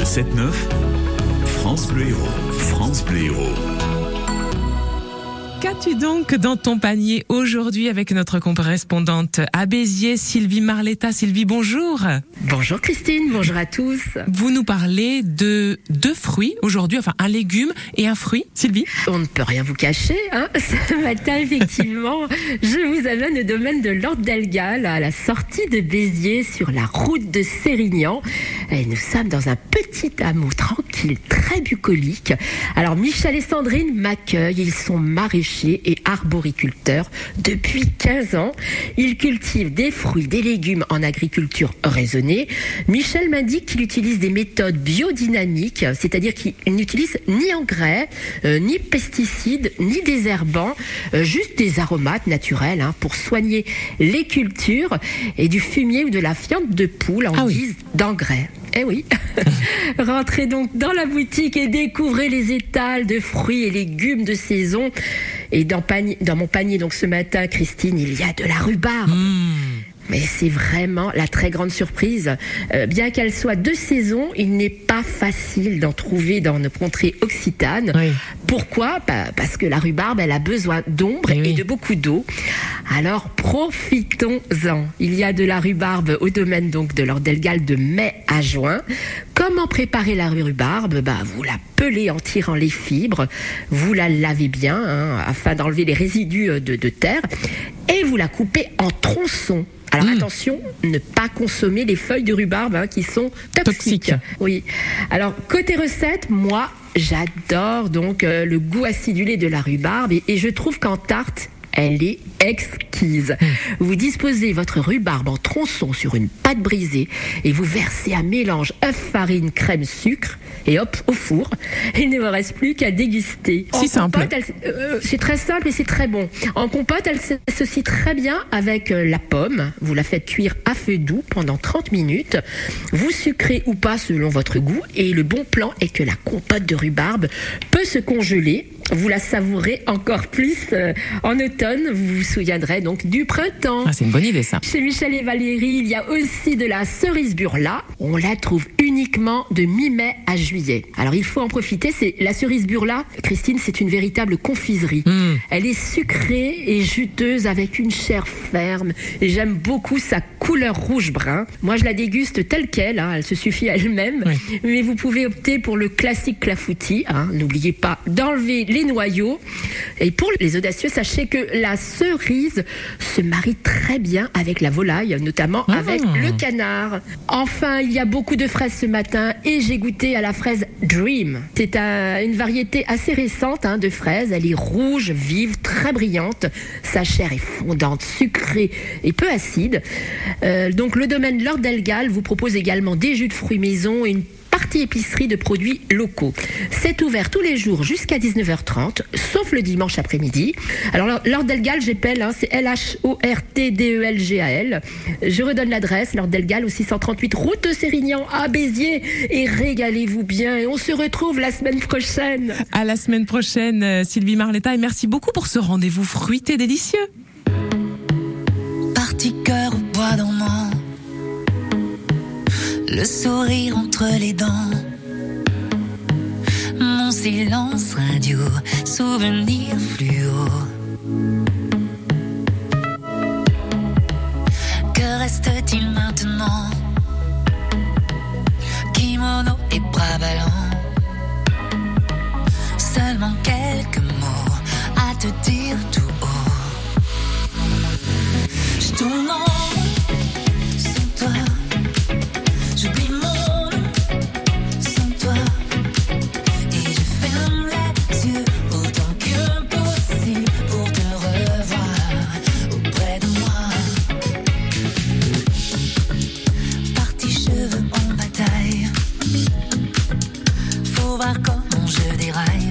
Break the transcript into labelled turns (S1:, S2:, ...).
S1: Le 7-9, France Bleu Héros. France Bleu Héros.
S2: Qu'as-tu donc dans ton panier aujourd'hui avec notre correspondante à Béziers, Sylvie Marletta? Sylvie, bonjour.
S3: Bonjour Christine, bonjour à tous.
S2: Vous nous parlez de deux fruits aujourd'hui, enfin un légume et un fruit. Sylvie?
S3: On ne peut rien vous cacher. Hein Ce matin, effectivement, je vous amène au domaine de l'Ordre d'Elgal, à la sortie de Béziers, sur la route de Sérignan. Et nous sommes dans un petit hameau tranquille, très bucolique. Alors Michel et Sandrine m'accueillent, ils sont maraîchers et arboriculteur depuis 15 ans. Il cultive des fruits, des légumes en agriculture raisonnée. Michel m'indique qu'il utilise des méthodes biodynamiques, c'est-à-dire qu'il n'utilise ni engrais, euh, ni pesticides, ni désherbants, euh, juste des aromates naturels hein, pour soigner les cultures et du fumier ou de la fiente de poule en
S2: Ah oui.
S3: guise d'engrais. Eh oui. Rentrez donc dans la boutique et découvrez les étals de fruits et légumes de saison. Et dans, mon panier, donc ce matin, Christine, il y a de la rhubarbe. Mais c'est vraiment la très grande surprise. Euh, bien qu'elle soit de saison, il n'est pas facile d'en trouver dans nos contrées occitanes.
S2: Oui.
S3: Pourquoi? Bah, Parce que la rhubarbe, elle a besoin d'ombre
S2: Eh oui.
S3: et de beaucoup d'eau. Alors profitons-en. Il y a de la rhubarbe au domaine donc de l'Ordelgal de mai à juin. Comment préparer la rhubarbe? Bah, Vous la pelez en tirant les fibres, vous la lavez bien hein, afin d'enlever les résidus euh, de, de terre et vous la coupez en tronçons. Alors attention, ne pas consommer les feuilles de rhubarbe hein, qui sont toxiques.
S2: Toxiques.
S3: Oui. Alors côté recette, moi j'adore donc euh, le goût acidulé de la rhubarbe et, et je trouve qu'en tarte elle est exquise. Vous disposez votre rhubarbe en tronçons sur une pâte brisée et vous versez un mélange œuf, farine, crème, sucre et hop au four. Il ne vous reste plus qu'à déguster.
S2: Si simple.
S3: elle- euh, c'est très simple et c'est très bon. En compote, elle s'associe très bien avec euh, la pomme. Vous la faites cuire à feu doux pendant 30 minutes. Vous sucrez ou pas selon votre goût. Et le bon plan est que la compote de rhubarbe peut se congeler. Vous la savourez encore plus euh, en automne. Vous vous souviendrez donc du printemps.
S2: Ah, c'est une bonne idée ça.
S3: Chez Michel et Valérie, il y a aussi de la cerise burla. On la trouve uniquement de mi-mai à juillet. Alors il faut en profiter. C'est la cerise burla, Christine, c'est une véritable confiserie. Elle est sucrée et juteuse avec une chair ferme. Et j'aime beaucoup sa couleur rouge-brun. Moi, je la déguste telle quelle. hein. Elle se suffit à elle-même.
S2: Oui.
S3: Mais vous pouvez opter pour le classique clafoutis. hein. N'oubliez pas d'enlever les noyaux. Et pour les audacieux, sachez que la cerise se marie très bien avec la volaille, notamment
S2: Ah.
S3: avec le canard. Enfin, il y a beaucoup de fraises ce matin et j'ai goûté à la fraise Dream. C'est un- une variété assez récente hein, de fraises. Elle est rouge, vive, très brillante. Sa chair est fondante, sucrée et peu acide. Euh, donc le domaine Lord Delgal vous propose également des jus de fruits maison et une partie épicerie de produits locaux. C'est ouvert tous les jours jusqu'à 19h30, sauf le dimanche après-midi. Alors, Lord Delgal, j'appelle, hein, c'est L-H-O-R-T-D-E-L-G-A-L. Je redonne l'adresse, Lord Delgal, au 638 route de Sérignan à Béziers. Et régalez-vous bien. On se retrouve la semaine prochaine.
S2: À la semaine prochaine, euh, Sylvie Marletta, et merci beaucoup pour ce rendez-vous fruité délicieux.
S4: Le sourire entre les dents, mon silence radio, souvenir fluo. déraille.